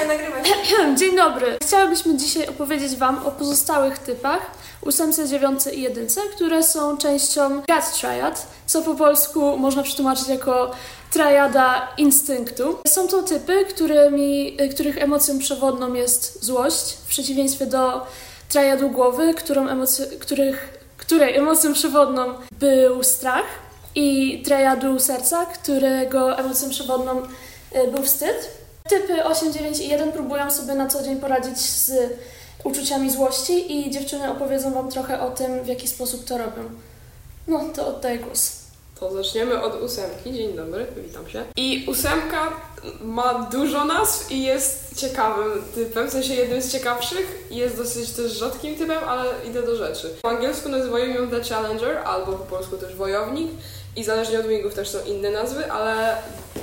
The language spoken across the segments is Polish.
się, nagrywaj się. Dzień dobry. Chciałybyśmy dzisiaj opowiedzieć Wam o pozostałych typach, ósemce, dziewiątce i jedynce, które są częścią gut triad, co po polsku można przetłumaczyć jako triada instynktu. Są to typy, którymi, których emocją przewodną jest złość, w przeciwieństwie do triadu głowy, którą emocją, których, której emocją przewodną był strach i triadu serca, którego emocją przewodną y, był wstyd. Typy 8, 9 i 1 próbują sobie na co dzień poradzić z uczuciami złości i dziewczyny opowiedzą Wam trochę o tym, w jaki sposób to robią. No, to oddaję głos. To zaczniemy od ósemki. Dzień dobry, witam się. I ósemka ma dużo nazw i jest ciekawym typem, w sensie jednym z ciekawszych. Jest dosyć też rzadkim typem, ale idę do rzeczy. Po angielsku nazywają ją The Challenger, albo po polsku też Wojownik. I zależnie od wingów też są inne nazwy, ale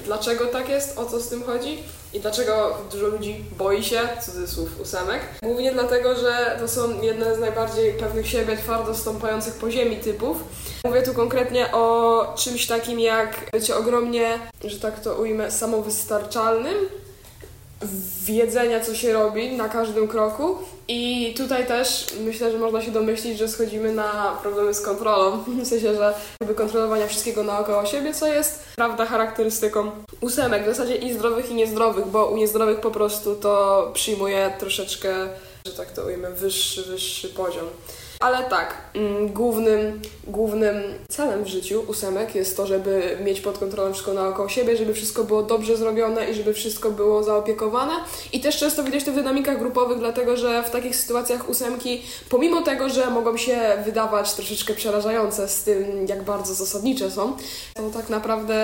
dlaczego tak jest, o co z tym chodzi i dlaczego dużo ludzi boi się cudzysłów ósemek? Głównie dlatego, że to są jedne z najbardziej pewnych siebie, twardo stąpających po ziemi typów. Mówię tu konkretnie o czymś takim jak bycie ogromnie, że tak to ujmę, samowystarczalnym, wiedzenia, co się robi na każdym kroku. I tutaj też myślę, że można się domyślić, że schodzimy na problemy z kontrolą. W sensie, że jakby kontrolowania wszystkiego naokoło siebie, co jest prawda charakterystyką ósemek, w zasadzie i zdrowych, i niezdrowych, bo u niezdrowych po prostu to przyjmuje troszeczkę, że tak to ujmę, wyższy, wyższy poziom. Ale tak, mm, głównym, głównym celem w życiu ósemek jest to, żeby mieć pod kontrolą wszystko naokoło siebie, żeby wszystko było dobrze zrobione i żeby wszystko było zaopiekowane. I też często widać to w dynamikach grupowych, dlatego że w takich sytuacjach ósemki, pomimo tego, że mogą się wydawać troszeczkę przerażające z tym, jak bardzo zasadnicze są, to tak naprawdę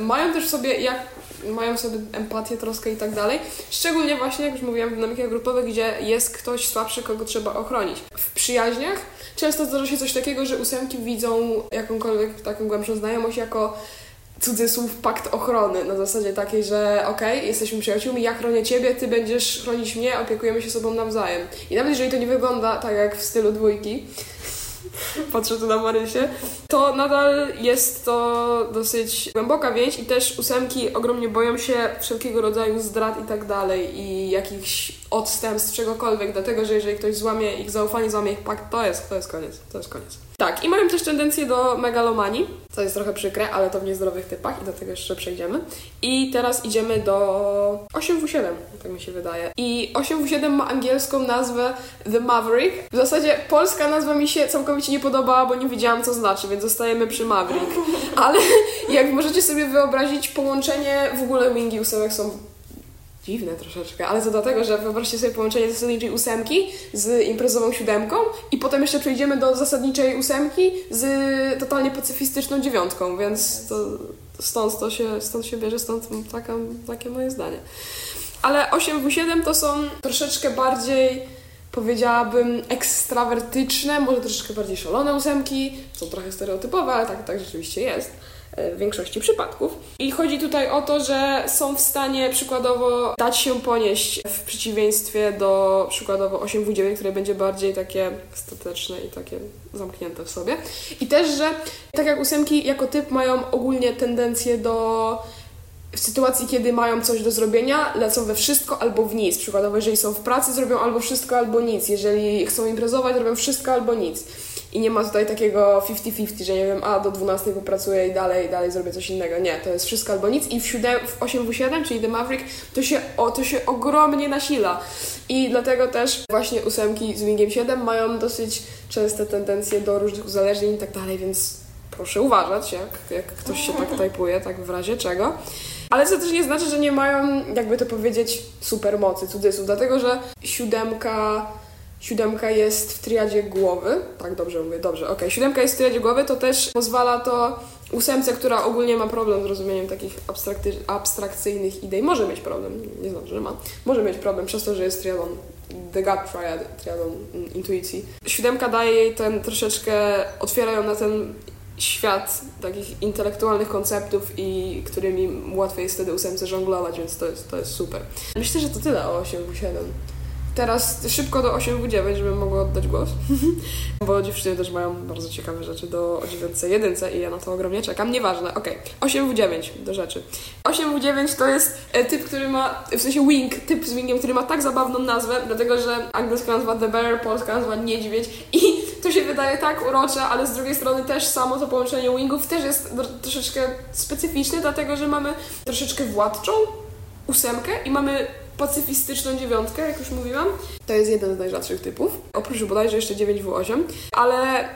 mają też w sobie jak mają sobie empatię, troskę i tak dalej. Szczególnie właśnie, jak już mówiłam, w dynamikach grupowych, gdzie jest ktoś słabszy, kogo trzeba ochronić. W przyjaźniach często zdarza się coś takiego, że ósemki widzą jakąkolwiek taką głębszą znajomość jako cudzysłów pakt ochrony, na zasadzie takiej, że okej, okay, jesteśmy przyjaciółmi, ja chronię ciebie, ty będziesz chronić mnie, opiekujemy się sobą nawzajem. I nawet jeżeli to nie wygląda tak jak w stylu dwójki, patrzę tu na Marysię, to nadal jest to dosyć głęboka więź i też ósemki ogromnie boją się wszelkiego rodzaju zdrad i tak dalej i jakichś odstępstw, czegokolwiek, dlatego że jeżeli ktoś złamie ich zaufanie, złamie ich pakt, to jest, to jest koniec, to jest koniec. Tak, i mają też tendencję do megalomanii, co jest trochę przykre, ale to w niezdrowych typach i do tego jeszcze przejdziemy. I teraz idziemy do 8W7, tak mi się wydaje. I 8W7 ma angielską nazwę The Maverick. W zasadzie polska nazwa mi się całkowicie nie podobała, bo nie wiedziałam co znaczy, więc zostajemy przy Maverick. Ale jak możecie sobie wyobrazić, połączenie w ogóle wingi ósemek są dziwne troszeczkę, ale to dlatego, że wyobraźcie sobie połączenie zasadniczej ósemki z imprezową siódemką i potem jeszcze przejdziemy do zasadniczej ósemki z totalnie pacyfistyczną dziewiątką, więc to, stąd to się, stąd się bierze, stąd taka, takie moje zdanie. Ale 8W7 to są troszeczkę bardziej powiedziałabym ekstrawertyczne, może troszeczkę bardziej szalone ósemki, są trochę stereotypowe, ale tak, tak rzeczywiście jest w większości przypadków. I chodzi tutaj o to, że są w stanie przykładowo dać się ponieść w przeciwieństwie do przykładowo 8W9, które będzie bardziej takie stateczne i takie zamknięte w sobie. I też, że tak jak ósemki jako typ mają ogólnie tendencję do w sytuacji, kiedy mają coś do zrobienia, lecą we wszystko albo w nic. Przykładowo, jeżeli są w pracy, zrobią albo wszystko, albo nic. Jeżeli chcą imprezować, robią wszystko albo nic. I nie ma tutaj takiego 50-50, że nie wiem, a do 12 popracuję i dalej, dalej zrobię coś innego. Nie, to jest wszystko albo nic. I w, 7, w 8W7, czyli The Maverick, to się, o, to się ogromnie nasila. I dlatego też właśnie ósemki z Wingiem 7 mają dosyć częste tendencje do różnych uzależnień i tak dalej, więc proszę uważać, jak, jak ktoś się tak typuje, tak w razie czego. Ale to też nie znaczy, że nie mają, jakby to powiedzieć, supermocy, cudzysłów, dlatego że siódemka siódemka jest w triadzie głowy, tak dobrze mówię, dobrze, okay. siódemka jest w triadzie głowy, to też pozwala to ósemce, która ogólnie ma problem z rozumieniem takich abstrakcyjnych idei, może mieć problem, nie znaczy, że ma, może mieć problem przez to, że jest triadą The God Triad, triadą intuicji. Siódemka daje jej ten troszeczkę, otwiera ją na ten świat takich intelektualnych konceptów i którymi łatwiej jest wtedy ósemce żonglować, więc to jest, to jest super. Myślę, że to tyle o 8 7. teraz szybko do 8W9, żebym mogła oddać głos. Bo dziewczyny też mają bardzo ciekawe rzeczy do 9C1 i ja na to ogromnie czekam. Nieważne, okej. Okay. 8W9 do rzeczy. 8W9 to jest e, typ, który ma, w sensie wing, typ z wingiem, który ma tak zabawną nazwę, dlatego że angielska nazwa The Bear, polska nazwa Niedźwiedź i to się wydaje tak urocze, ale z drugiej strony też samo to połączenie wingów też jest troszeczkę specyficzne, dlatego że mamy troszeczkę władczą ósemkę i mamy pacyfistyczną dziewiątkę, jak już mówiłam. To jest jeden z najrzadszych typów. Oprócz bodajże jeszcze 9W8, ale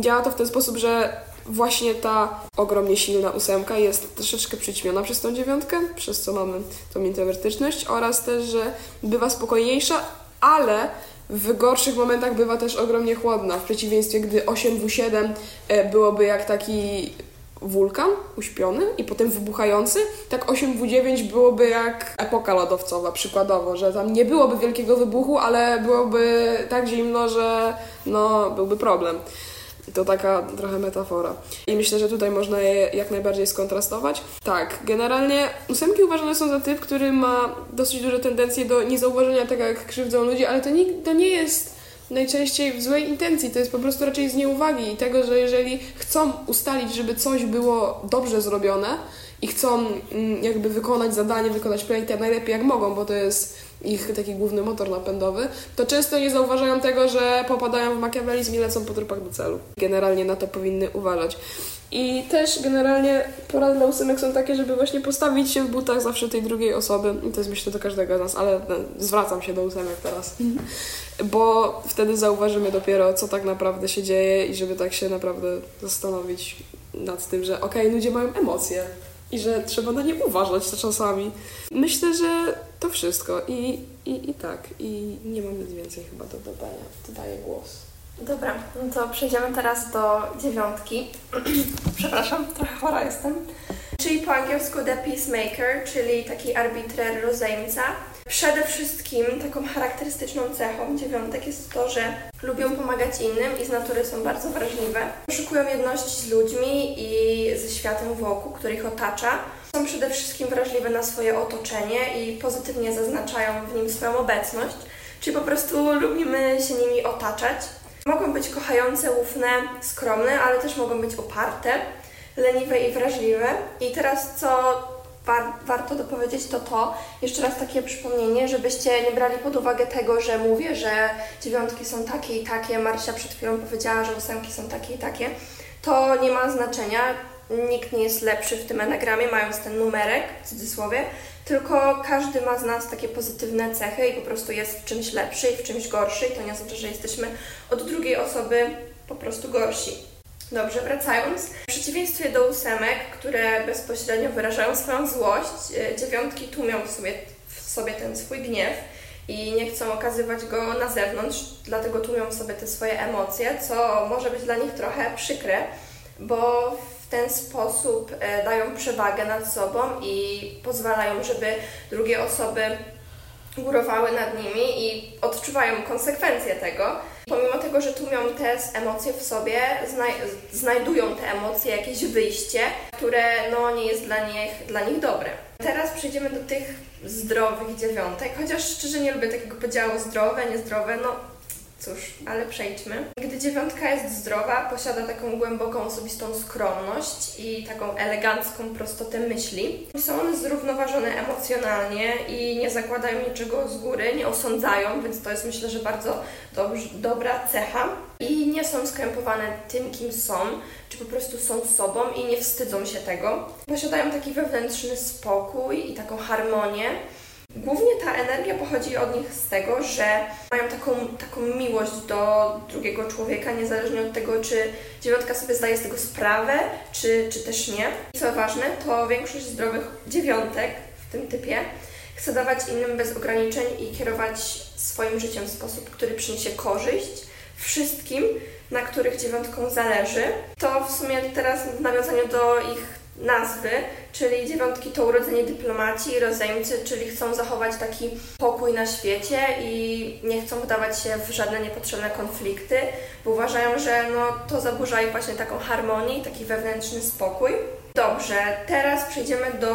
działa to w ten sposób, że właśnie ta ogromnie silna ósemka jest troszeczkę przyćmiona przez tą dziewiątkę, przez co mamy tą introwertyczność oraz też, że bywa spokojniejsza, ale w gorszych momentach bywa też ogromnie chłodna, w przeciwieństwie gdy 8W7 e, byłoby jak taki wulkan uśpiony i potem wybuchający, tak 8W9 byłoby jak epoka lodowcowa przykładowo, że tam nie byłoby wielkiego wybuchu, ale byłoby tak zimno, że no byłby problem. To taka trochę metafora. I myślę, że tutaj można je jak najbardziej skontrastować. Tak, generalnie ósemki uważane są za typ, który ma dosyć duże tendencje do niezauważenia tego, jak krzywdzą ludzi, ale to nie, to nie jest najczęściej w złej intencji, to jest po prostu raczej z nieuwagi i tego, że jeżeli chcą ustalić, żeby coś było dobrze zrobione i chcą mm, jakby wykonać zadanie, wykonać projekt jak najlepiej jak mogą, bo to jest ich taki główny motor napędowy, to często nie zauważają tego, że popadają w makiawelizm i lecą po trupach do celu. Generalnie na to powinny uważać. I też generalnie porady dla ósemek są takie, żeby właśnie postawić się w butach zawsze tej drugiej osoby. I to jest myślę do każdego z nas, ale no, zwracam się do ósemek teraz. Bo wtedy zauważymy dopiero, co tak naprawdę się dzieje i żeby tak się naprawdę zastanowić nad tym, że okej, okay, ludzie mają emocje i że trzeba na nie uważać czasami. Myślę, że to wszystko i, i, i tak. I nie mam nic więcej chyba do dodania. Dodaję głos. Dobra, no to przejdziemy teraz do dziewiątki. Przepraszam, trochę chora jestem. Czyli po angielsku The Peacemaker, czyli taki arbitrer, rozejmca. Przede wszystkim taką charakterystyczną cechą dziewiątek jest to, że lubią pomagać innym i z natury są bardzo wrażliwe. Poszukują jedności z ludźmi i ze światem wokół, który ich otacza. Są przede wszystkim wrażliwe na swoje otoczenie i pozytywnie zaznaczają w nim swoją obecność. Czyli po prostu lubimy się nimi otaczać. Mogą być kochające, ufne, skromne, ale też mogą być oparte, leniwe i wrażliwe. I teraz co war warto dopowiedzieć to to, jeszcze raz takie przypomnienie, żebyście nie brali pod uwagę tego, że mówię, że dziewiątki są takie i takie, Marysia przed chwilą powiedziała, że ósemki są takie i takie. To nie ma znaczenia, nikt nie jest lepszy w tym enagramie, mając ten numerek, w cudzysłowie, tylko każdy ma z nas takie pozytywne cechy i po prostu jest w czymś lepszy i w czymś gorszy i to nie oznacza, że jesteśmy od drugiej osoby po prostu gorsi. Dobrze, wracając. W przeciwieństwie do ósemek, które bezpośrednio wyrażają swoją złość, e, dziewiątki tłumią w sobie, w sobie ten swój gniew i nie chcą okazywać go na zewnątrz, dlatego tłumią w sobie te swoje emocje, co może być dla nich trochę przykre, bo w ten sposób e, dają przewagę nad sobą i pozwalają, żeby drugie osoby górowały nad nimi i odczuwają konsekwencje tego. Pomimo tego, że tłumią te emocje w sobie, znaj znajdują te emocje jakieś wyjście, które no, nie jest dla nich, dla nich dobre. Teraz przejdziemy do tych zdrowych dziewiątek, chociaż szczerze nie lubię takiego podziału zdrowe, niezdrowe, no Cóż, ale przejdźmy. Gdy dziewiątka jest zdrowa, posiada taką głęboką osobistą skromność i taką elegancką prostotę myśli. Są one zrównoważone emocjonalnie i nie zakładają niczego z góry, nie osądzają, więc to jest myślę, że bardzo dobrze, dobra cecha. I nie są skrępowane tym, kim są, czy po prostu są sobą i nie wstydzą się tego. Posiadają taki wewnętrzny spokój i taką harmonię Głównie ta energia pochodzi od nich z tego, że mają taką, taką miłość do drugiego człowieka, niezależnie od tego, czy dziewiątka sobie zdaje z tego sprawę, czy, czy też nie. I co ważne, to większość zdrowych dziewiątek w tym typie chce dawać innym bez ograniczeń i kierować swoim życiem w sposób, który przyniesie korzyść wszystkim, na których dziewiątką zależy. To w sumie teraz w nawiązaniu do ich nazwy, czyli dziewiątki to urodzenie dyplomaci i rozejmcy, czyli chcą zachować taki pokój na świecie i nie chcą wdawać się w żadne niepotrzebne konflikty, bo uważają, że no, to zaburza ich właśnie taką harmonię taki wewnętrzny spokój. Dobrze, teraz przejdziemy do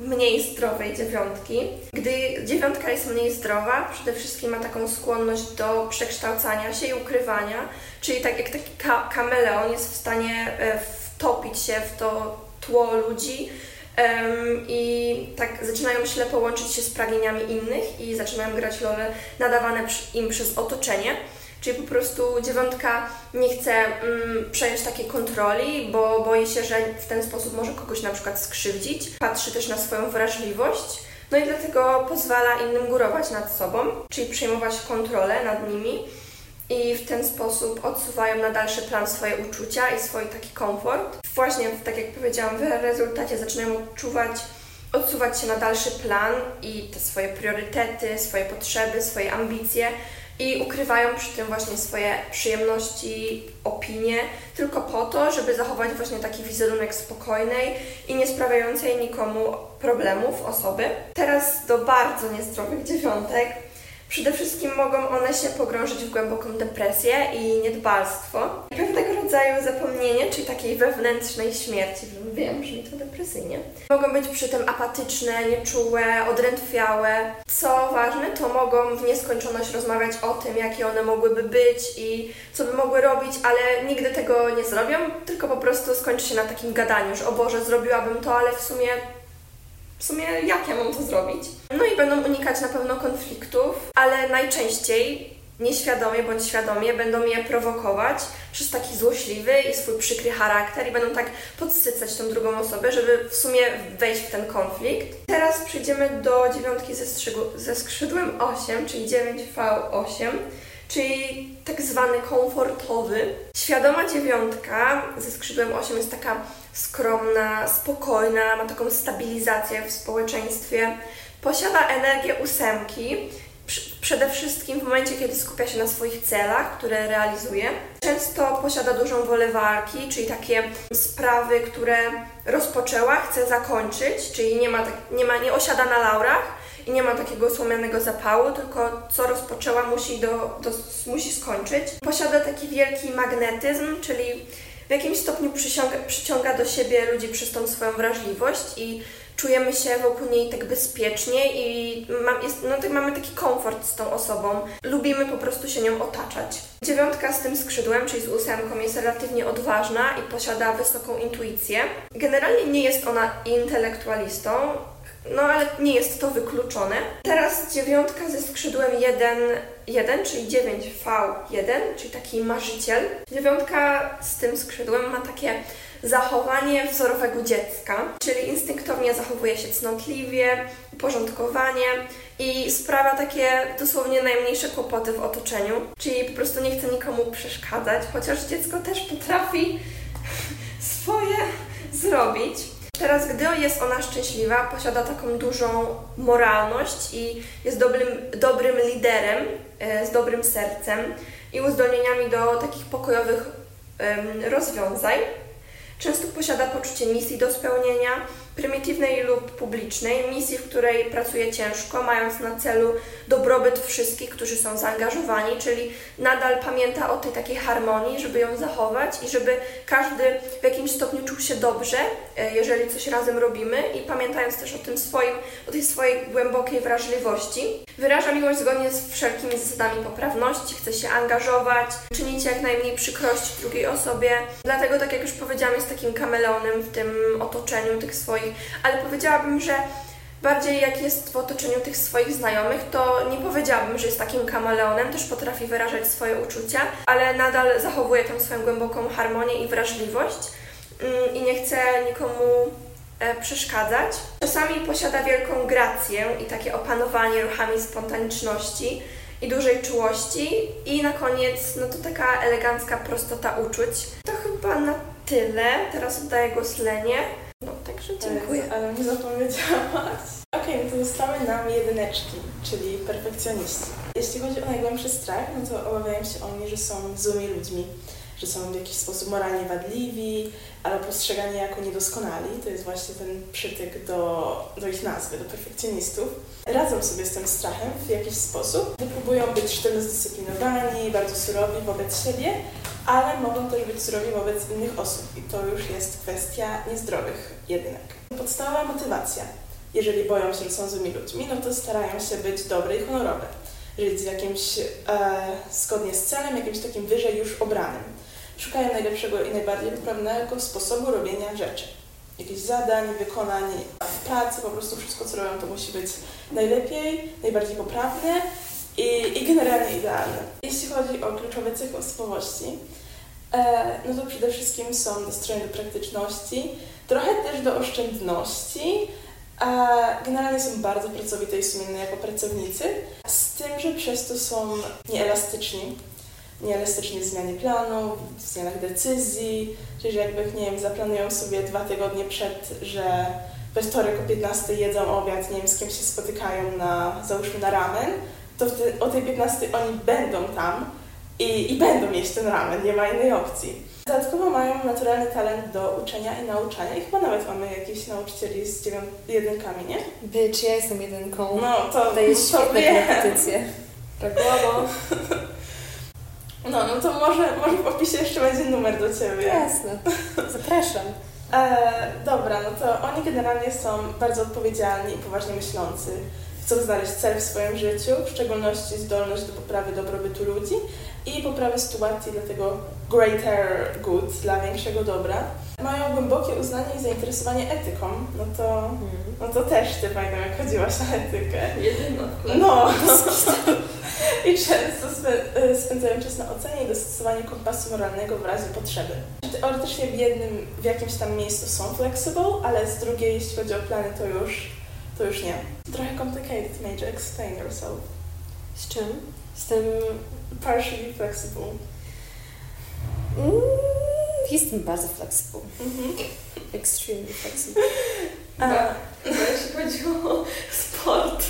mniej zdrowej dziewiątki. Gdy dziewiątka jest mniej zdrowa, przede wszystkim ma taką skłonność do przekształcania się i ukrywania, czyli tak jak taki ka- kameleon jest w stanie e, wtopić się w to tło ludzi em, i tak zaczynają ślepo łączyć się z pragnieniami innych i zaczynają grać role nadawane im przez otoczenie. Czyli po prostu dziewiątka nie chce mm, przejąć takiej kontroli, bo boi się, że w ten sposób może kogoś na przykład skrzywdzić. Patrzy też na swoją wrażliwość. No i dlatego pozwala innym górować nad sobą, czyli przejmować kontrolę nad nimi i w ten sposób odsuwają na dalszy plan swoje uczucia i swój taki komfort. Właśnie, tak jak powiedziałam, w rezultacie zaczynają odczuwać, odsuwać się na dalszy plan i te swoje priorytety, swoje potrzeby, swoje ambicje i ukrywają przy tym właśnie swoje przyjemności, opinie, tylko po to, żeby zachować właśnie taki wizerunek spokojnej i nie sprawiającej nikomu problemów osoby. Teraz do bardzo niezdrowych dziewiątek. Przede wszystkim mogą one się pogrążyć w głęboką depresję i niedbalstwo. I pewnego rodzaju zapomnienie, czyli takiej wewnętrznej śmierci. Wiem, że mi to depresyjnie. Mogą być przy tym apatyczne, nieczułe, odrętwiałe. Co ważne, to mogą w nieskończoność rozmawiać o tym, jakie one mogłyby być i co by mogły robić, ale nigdy tego nie zrobią, tylko po prostu skończy się na takim gadaniu, że o Boże, zrobiłabym to, ale w sumie w sumie jak ja mam to zrobić? No i będą unikać na pewno konfliktów, ale najczęściej nieświadomie bądź świadomie będą je prowokować przez taki złośliwy i swój przykry charakter i będą tak podsycać tą drugą osobę, żeby w sumie wejść w ten konflikt. Teraz przejdziemy do dziewiątki ze, strzygu- ze skrzydłem 8, czyli 9V8 czyli tak zwany komfortowy. Świadoma dziewiątka ze skrzydłem 8 jest taka skromna, spokojna, ma taką stabilizację w społeczeństwie. Posiada energię ósemki, przede wszystkim w momencie, kiedy skupia się na swoich celach, które realizuje. Często posiada dużą wolę walki, czyli takie sprawy, które rozpoczęła, chce zakończyć, czyli nie ma, tak, nie, ma, nie osiada na laurach i nie ma takiego słomianego zapału, tylko co rozpoczęła musi, do, do, musi skończyć. Posiada taki wielki magnetyzm, czyli w jakimś stopniu przyciąga, przyciąga do siebie ludzi przez tą swoją wrażliwość i czujemy się wokół niej tak bezpiecznie i ma, jest, no, tak mamy taki komfort z tą osobą. Lubimy po prostu się nią otaczać. Dziewiątka z tym skrzydłem, czyli z ósemką, jest relatywnie odważna i posiada wysoką intuicję. Generalnie nie jest ona intelektualistą, no ale nie jest to wykluczone. Teraz dziewiątka ze skrzydłem 1, 1 czyli 9V1, czyli taki marzyciel. Dziewiątka z tym skrzydłem ma takie zachowanie wzorowego dziecka, czyli instynktownie zachowuje się cnotliwie, uporządkowanie i sprawia takie dosłownie najmniejsze kłopoty w otoczeniu, czyli po prostu nie chce nikomu przeszkadzać, chociaż dziecko też potrafi swoje zrobić. Teraz, gdy jest ona szczęśliwa, posiada taką dużą moralność i jest dobrym, dobrym liderem, e, z dobrym sercem i uzdolnieniami do takich pokojowych rozwiązań. Często posiada poczucie misji do spełnienia, prymitywnej lub publicznej, misji, w której pracuje ciężko, mając na celu dobrobyt wszystkich, którzy są zaangażowani, czyli nadal pamięta o tej takiej harmonii, żeby ją zachować i żeby każdy w jakimś stopniu czuł się dobrze, e, jeżeli coś razem robimy i pamiętając też o tym swoim, o tej swojej głębokiej wrażliwości. Wyraża miłość zgodnie z wszelkimi zasadami poprawności, chce się angażować, czynić jak najmniej przykrości drugiej osobie. Dlatego, tak jak już powiedziałam, jest takim kameleonem w tym otoczeniu tych swoich, ale powiedziałabym, że bardziej jak jest w otoczeniu tych swoich znajomych, to nie powiedziałabym, że jest takim kameleonem, też potrafi wyrażać swoje uczucia, ale nadal zachowuje tą swoją głęboką harmonię i wrażliwość mm, i nie chce nikomu e, przeszkadzać. Czasami posiada wielką grację i takie opanowanie ruchami spontaniczności i dużej czułości i na koniec, no to taka elegancka prostota uczuć. To chyba na tyle. Teraz oddaję głos Lenie. No, także dziękuję. Ale nie zapomniałaś. Okej, no to zostały nam jedyneczki, czyli perfekcjoniści. Jeśli chodzi o najgłębszy strach, no to obawiają się oni, że są złymi ludźmi, że są w jakiś sposób moralnie wadliwi albo postrzegani jako niedoskonali. To jest właśnie ten przytyk do, do ich nazwy, do perfekcjonistów. Radzą sobie z tym strachem w jakiś sposób. Próbują być sztywno zdyscyplinowani, bardzo surowi wobec siebie, ale mogą też być surowi wobec innych osób i to już jest kwestia niezdrowych jedynek. Podstawowa motywacja. Jeżeli boją się, że są złymi ludźmi, no to starają się być dobre i honorowe. Żyć w jakimś, e, zgodnie z celem, jakimś takim wyżej już obranym. Szukają najlepszego i najbardziej poprawnego sposobu robienia rzeczy. Jakichś zadań, wykonań w pracy, po prostu wszystko, co robią, to musi być najlepiej, najbardziej poprawne i, i generalnie idealne. Jeśli chodzi o kluczowe cechy osobowości, e, no to przede wszystkim są dostrojone do praktyczności, trochę też do oszczędności, a generalnie są bardzo pracowite i sumienne jako pracownicy, z tym, że przez to są nieelastyczni. Nieelastyczni w zmianie planu, w zmianach decyzji, czyli że jakby, nie wiem, zaplanują sobie dwa tygodnie przed, że we wtorek o 15 jedzą obiad, nie wiem, z kim się spotykają na, załóżmy na ramen, to wtedy, o tej 15 oni będą tam i, i będą jeść ten ramen, nie ma innej opcji. Dodatkowo mają naturalny talent do uczenia i nauczania i chyba nawet mamy jakichś nauczycieli z dziewią- jedynkami, nie? Bitch, ja jestem jedynką. No to, to świetne wiem. korepetycje. Reklama. No, no to może, może w opisie jeszcze będzie numer do Ciebie. Jasne. Zapraszam. E, dobra, no to oni generalnie są bardzo odpowiedzialni i poważnie myślący. Chcą znaleźć cel w swoim życiu, w szczególności zdolność do poprawy dobrobytu ludzi i poprawy sytuacji dla tego greater good, dla większego dobra. Mają głębokie uznanie i zainteresowanie etyką, no to, no to też Ty pamiętam jak chodziłaś na etykę. Jedyna. No, i często y, spędzają czas na ocenie i dostosowaniu kompasu moralnego w razie potrzeby. Teoretycznie w jednym, w jakimś tam miejscu są flexible, ale z drugiej, jeśli chodzi o plany, to już, to już nie. Trochę complicated, Major, explain yourself. Z czym? Z tym... Partially flexible. Mm, jestem bardzo flexible. Mhm. Extremely flexible. A, Bo jeśli chodzi o sport.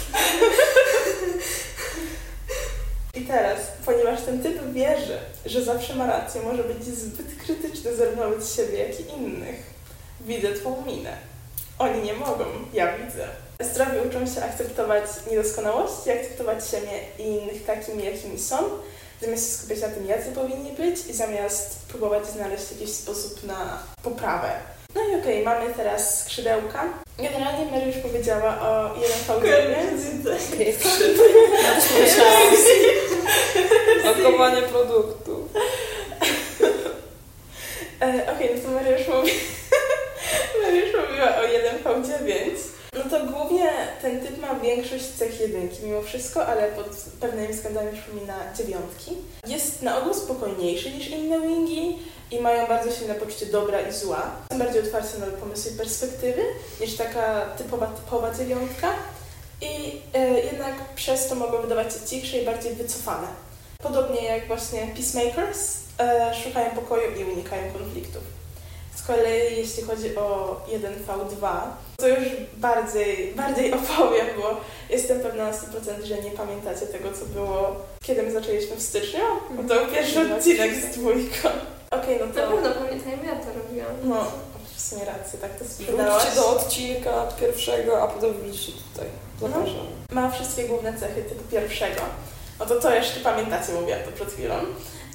I teraz, ponieważ ten typ wierzy, że zawsze ma rację, może być zbyt krytyczny zarówno wobec siebie, jak i innych. Widzę twą minę. Oni nie mogą, ja widzę. Zdrowi uczą się akceptować niedoskonałości, akceptować siebie i innych takimi, jakimi są, zamiast się skupiać na tym, jacy powinni być i zamiast próbować znaleźć jakiś sposób na poprawę. No i okej, mamy teraz skrzydełka. Generalnie Mary już powiedziała o 1 v Okej, Ja też pomyślałam. Lokowanie produktu. E, Okej, no to Mary już, mówi... Mary już mówiła o 1V9. No to głównie ten typ ma większość cech jedynki mimo wszystko, ale pod pewnymi względami przypomina dziewiątki. Jest na ogół spokojniejszy niż inne wingi i mają bardzo silne poczucie dobra i zła. Są bardziej otwarci na pomysły i perspektywy niż taka typowa, typowa dziewiątka. I e, jednak przez to mogą wydawać się cichsze i bardziej wycofane. Podobnie jak właśnie Peacemakers, e, szukają pokoju i unikają konfliktów. Z kolei jeśli chodzi o 1V2, to już bardziej, bardziej opowiem, bo jestem pewna na 100%, że nie pamiętacie tego, co było, kiedy my zaczęliśmy w styczniu, bo to był pierwszy Mhm. odcinek z dwójką. Okej, no Na to... pewno pamiętam, ja to robiłam. No, w sumie rację, tak to sprzedałaś. Wróćcie do odcinka pierwszego, a potem wróćcie tutaj. Zapraszam. Ma wszystkie główne cechy typu pierwszego. No to to jeszcze pamiętacie, mówiłam to przed chwilą.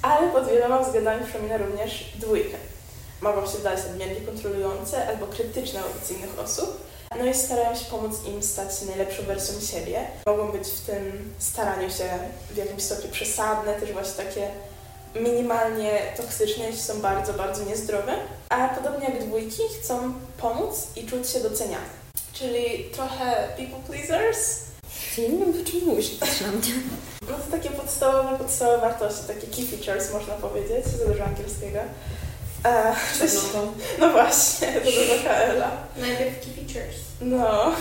Ale pod wieloma względami przypomina również dwójkę. Mogą się wydać nadmiernie kontrolujące albo krytyczne wobec innych osób. No i starają się pomóc im stać się najlepszą wersją siebie. Mogą być w tym staraniu się w jakimś stopniu przesadne, też właśnie takie minimalnie toksyczne, jeśli są bardzo, bardzo niezdrowe. A podobnie jak dwójki, chcą pomóc i czuć się doceniane. Czyli trochę people pleasers, Ja nie wiem, po czym mówisz patrz na mnie. no to takie podstawowe, podstawowe wartości, takie key features można powiedzieć, za dużo angielskiego. E, coś, no właśnie, to do KL-a. Najpierw key features. No.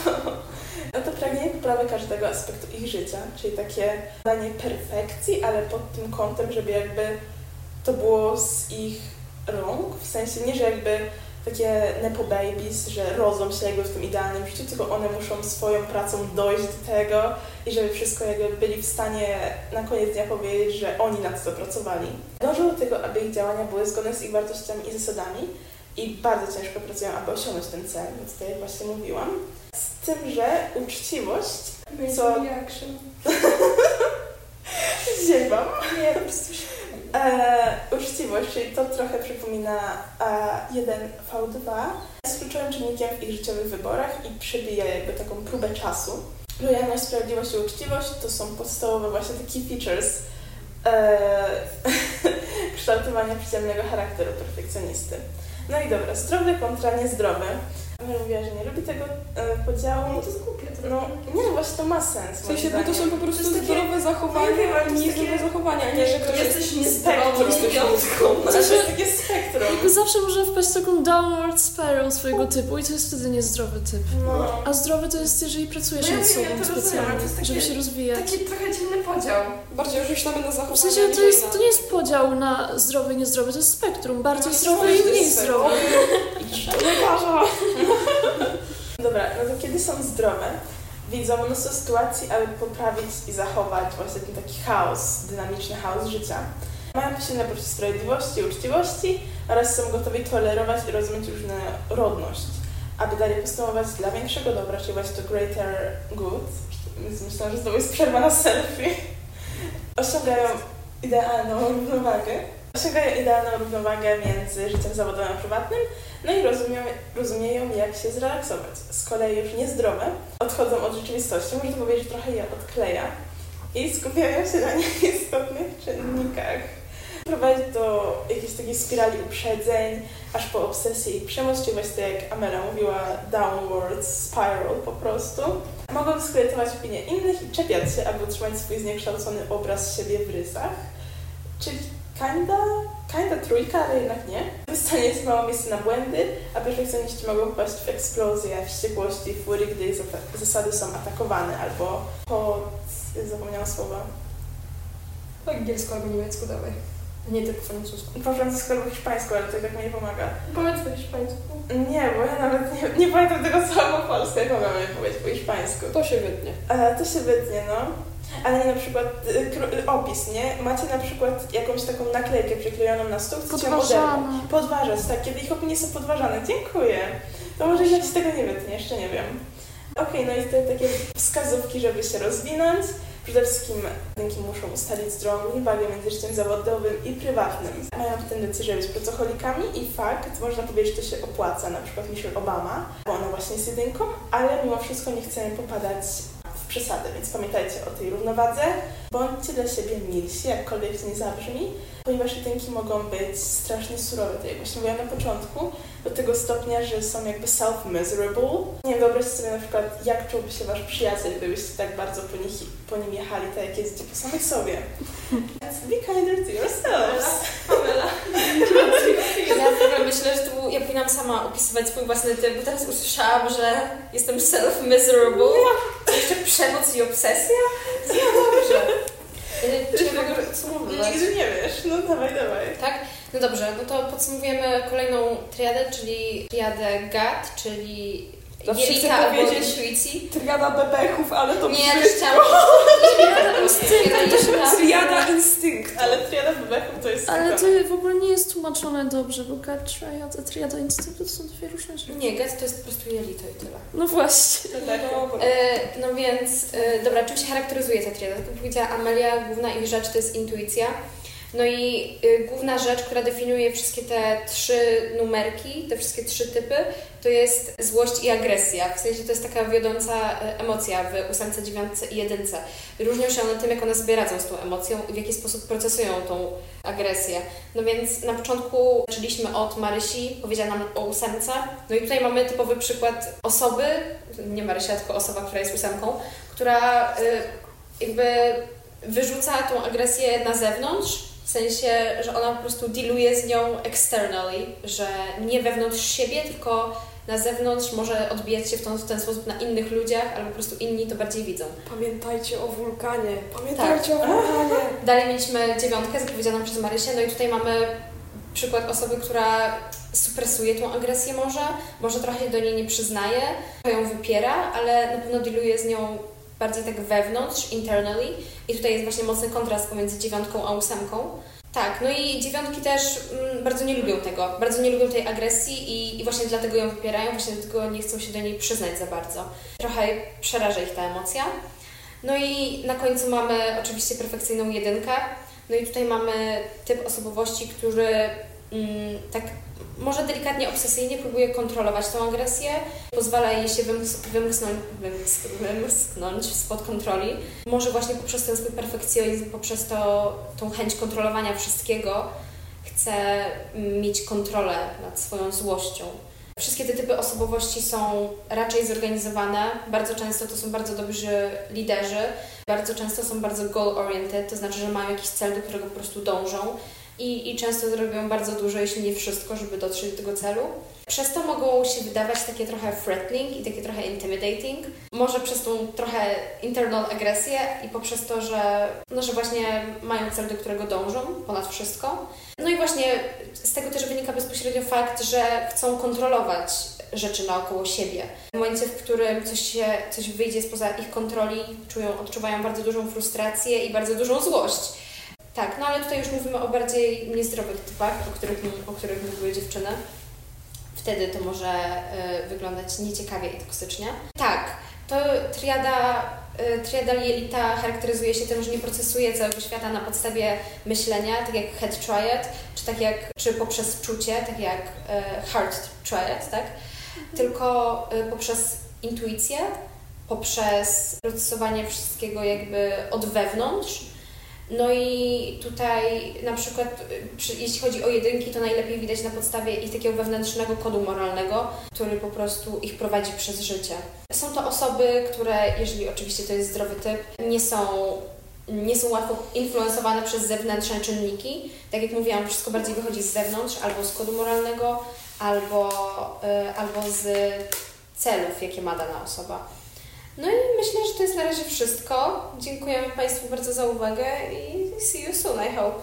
No to pragnienie poprawy każdego aspektu ich życia, czyli takie danie perfekcji, ale pod tym kątem, żeby jakby to było z ich rąk, w sensie nie, że jakby takie nepo babies, że rodzą się jakby w tym idealnym życiu, tylko one muszą swoją pracą dojść do tego i żeby wszystko jakby byli w stanie na koniec dnia powiedzieć, że oni nad to pracowali. Dążą do tego, aby ich działania były zgodne z ich wartościami i zasadami i bardzo ciężko pracują, aby osiągnąć ten cel, więc tutaj jak właśnie mówiłam. Z tym, że uczciwość, co reaction. ziewam, nie, po prostu e, uczciwość, czyli to trochę przypomina e, 1V2, jest kluczowym czynnikiem w ich życiowych wyborach i przebija jakby taką próbę czasu. Lojalność, sprawiedliwość i uczciwość to są podstawowe właśnie key features e, kształtowania przyziemnego charakteru perfekcjonisty. No i dobra, zdrowy kontra niezdrowy. Amelia mówiła, że nie lubi tego e, podziału. No to jest głupie trochę. No, nie no, właśnie to ma sens. W sensie, bo moim to są po prostu To jest takie- zdrowe zachowania Ja wiem, ale to i jest niezdrowe takie- zachowania, nie, że ktoś jest... Jesteś spektrum. niezdrowy. To jest takie spektrum. Jakby zawsze może wpaść w taką downward spiral swojego typu i to jest wtedy niezdrowy typ. No. A zdrowy to jest, jeżeli pracujesz No ja nad ja sobą to rozumiem, specjalnie, to takie- żeby się rozwijać. Taki trochę dziwny podział. Bardziej już myślamy na W zachowania sensie to, jest, to nie jest podział na zdrowy i niezdrowy, to jest spektrum. Bardziej No, zdrowy to i mniej zdrowy. Lekarza! Dobra, no to kiedy są zdrowe, widzą mnóstwo sytuacji, aby poprawić i zachować właśnie ten taki chaos, dynamiczny chaos życia. Mają silne poczucie sprawiedliwości uczciwości oraz są gotowi tolerować i rozumieć różnorodność, aby dalej postępować dla większego dobra, czyli właśnie to greater good. Myślałam, że znowu jest przerwa na selfie. Osiągają idealną równowagę. Osiągają idealną równowagę między życiem zawodowym a prywatnym, no i rozumieją, rozumieją, jak się zrelaksować. Z kolei już niezdrowe odchodzą od rzeczywistości, można powiedzieć, że trochę je odkleja i skupiają się na nieistotnych czynnikach. Prowadzi do jakiejś takiej spirali uprzedzeń, aż po obsesję i przemoc, czyli właśnie jak Amela mówiła, downward spiral po prostu. Mogą dyskredytować opinię innych i czepiać się, aby utrzymać swój zniekształcony obraz siebie w rysach. Czyli kinda, kinda trójka, ale jednak nie. W stanie jest mało miejsca na błędy, a perfekcjoniści mogą wpaść w eksplozję, wściekłości, fury, gdy ich zasady są atakowane albo pod... zapomniałam słowa. Po angielsku albo niemiecku dawaj. Nie tylko po francusku. Po francusku albo hiszpańsku, ale to tak mi nie pomaga. Powiedz po hiszpańsku. Nie, bo ja nawet nie, nie pamiętam tego słowa po polsku, jak mogłam powiedzieć po hiszpańsku. To się wytnie. E, to się wytnie, no. Ale nie na przykład y, y, opis, nie? Macie na przykład jakąś taką naklejkę przyklejoną na stół, chcecie. Podważana. Podważać, tak, kiedy ich opinie są podważane. Dziękuję. To może jak się tego nie wytnie, jeszcze nie wiem. Okej, no i te takie wskazówki, żeby się rozwinąć. Przede wszystkim rynki muszą ustalić zdrową równowagę między życiem zawodowym i prywatnym. Mają tendencję, żeby być pracocholikami i fakt, można powiedzieć, że to się opłaca, na przykład Michelle Obama, bo ona właśnie jest jedynką, ale mimo wszystko nie chcemy popadać w przesadę, więc pamiętajcie o tej równowadze. Bądźcie dla siebie milsi, jakkolwiek to nie zabrzmi, ponieważ jedynki mogą być strasznie surowe, tak jak właśnie mówiłam na początku, do tego stopnia, że są jakby self-miserable. Nie wiem, wyobraźcie sobie na przykład, jak czułby się wasz przyjaciel, gdybyście tak bardzo po, nich, po nim jechali, tak jak jeździcie po samych sobie. Więc be kinder to yourselves. Pamela. Ja myślę, że tu ja powinnam sama opisywać swój własny typ, bo teraz usłyszałam, że jestem self-miserable. Jeszcze przemoc i obsesja? No dobrze. Y, Czy Czy ja mogę podsumowywać? Nigdy nie wiesz, no dawaj, dawaj. Tak? No dobrze, no to podsumujemy kolejną triadę, czyli triadę GAT, czyli Zawsze jelita chcę powiedzieć- intuicji. Triada bebechów, ale to Nie, brzmi- też chciałam... Triada instynkt. Triada instynkt. Ale triada bebechów to jest Ale to w ogóle nie jest tłumaczone dobrze, bo gut triad, a triada instynktu to są dwie różne rzeczy. Nie, GAT to jest po prostu jelito i tyle. No właśnie. Tak. E, no więc, e, dobra, czym się charakteryzuje ta triada? Tak jak powiedziała Amelia, główna ich rzecz to jest intuicja. No i y, główna rzecz, która definiuje wszystkie te trzy numerki, te wszystkie trzy typy, to jest złość i agresja. W sensie to jest taka wiodąca e, emocja w ósemce, dziewiątce i jedynce. Różnią się one tym, jak one sobie radzą z tą emocją i w jaki sposób procesują tą agresję. No więc na początku zaczęliśmy od Marysi, powiedziała nam o ósemce. No i tutaj mamy typowy przykład osoby, nie Marysia, tylko osoba, która jest ósemką, która y, jakby wyrzuca tą agresję na zewnątrz, w sensie, że ona po prostu dealuje z nią externally, że nie wewnątrz siebie, tylko na zewnątrz może odbijać się w, tą, w ten sposób na innych ludziach, albo po prostu inni to bardziej widzą. Pamiętajcie o wulkanie. Pamiętajcie o Tak. wulkanie. Dalej mieliśmy dziewiątkę zapowiedzianą przez Marysię, no i tutaj mamy przykład osoby, która supresuje tą agresję może, może trochę się do niej nie przyznaje, trochę ją wypiera, ale na pewno dealuje z nią bardziej tak wewnątrz, internally. I tutaj jest właśnie mocny kontrast pomiędzy dziewiątką a ósemką. Tak, no i dziewiątki też mm, bardzo nie lubią tego, bardzo nie lubią tej agresji i, i właśnie dlatego ją wypierają, właśnie dlatego nie chcą się do niej przyznać za bardzo. Trochę przeraża ich ta emocja. No i na końcu mamy oczywiście perfekcyjną jedynkę. No i tutaj mamy typ osobowości, który mm, tak może delikatnie obsesyjnie próbuje kontrolować tą agresję, pozwala jej się wymks- wymknąć, wymks- wymsknąć spod kontroli. Może właśnie poprzez ten swój perfekcjonizm, poprzez to, tą chęć kontrolowania wszystkiego chce mieć kontrolę nad swoją złością. Wszystkie te typy osobowości są raczej zorganizowane. Bardzo często to są bardzo dobrzy liderzy. Bardzo często są bardzo goal-oriented, to znaczy, że mają jakiś cel, do którego po prostu dążą i, i często zrobią bardzo dużo, jeśli nie wszystko, żeby dotrzeć do tego celu. Przez to mogą się wydawać takie trochę threatening i takie trochę intimidating. Może przez tą trochę internal agresję i poprzez to, że, no, że właśnie mają cel, do którego dążą ponad wszystko. No i właśnie z tego też wynika bezpośrednio fakt, że chcą kontrolować rzeczy naokoło siebie. W momencie, w którym coś, się, coś wyjdzie spoza ich kontroli, czują, odczuwają bardzo dużą frustrację i bardzo dużą złość. Tak, no ale tutaj już mówimy o bardziej niezdrowych typach, o których, o których mówiły dziewczyny. Wtedy to może y, wyglądać nieciekawie i toksycznie. Tak, to triada, y, triada jelita charakteryzuje się tym, że nie procesuje całego świata na podstawie myślenia, tak jak head triad, czy tak jak, czy poprzez czucie, tak jak y, heart triad, tak? Tylko y, poprzez intuicję, poprzez procesowanie wszystkiego jakby od wewnątrz, no i tutaj na przykład, przy, jeśli chodzi o jedynki, to najlepiej widać na podstawie ich takiego wewnętrznego kodu moralnego, który po prostu ich prowadzi przez życie. Są to osoby, które, jeżeli oczywiście to jest zdrowy typ, nie są, nie są łatwo influensowane przez zewnętrzne czynniki. Tak jak mówiłam, wszystko bardziej wychodzi z zewnątrz, albo z kodu moralnego, albo, y, albo z celów, jakie ma dana osoba. No i myślę, że to jest na razie wszystko. Dziękujemy Państwu bardzo za uwagę i see you soon, I hope.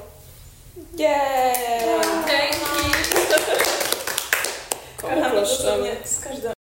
Yeah! Dzięki! Komu Kocham z każdą